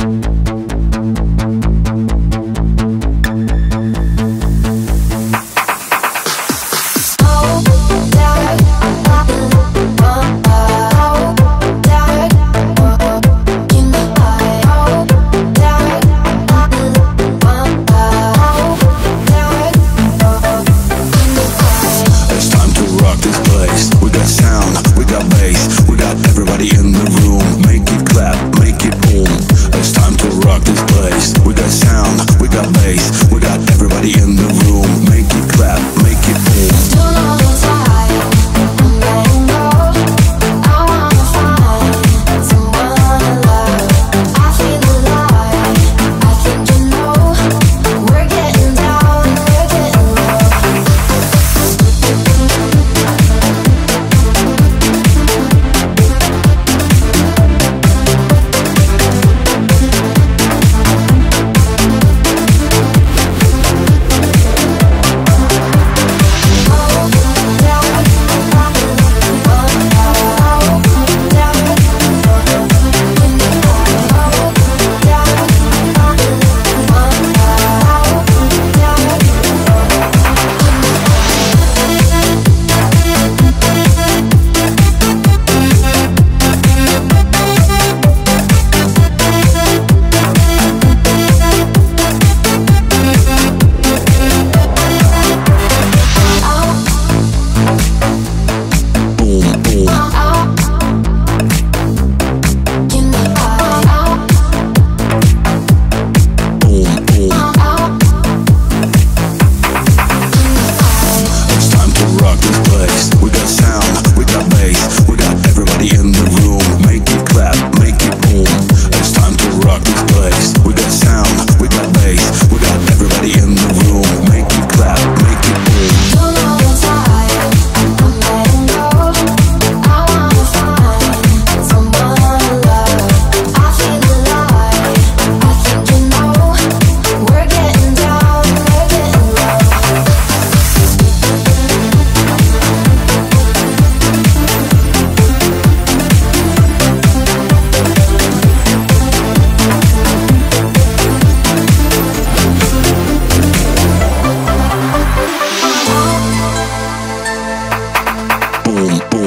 boom,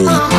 boom.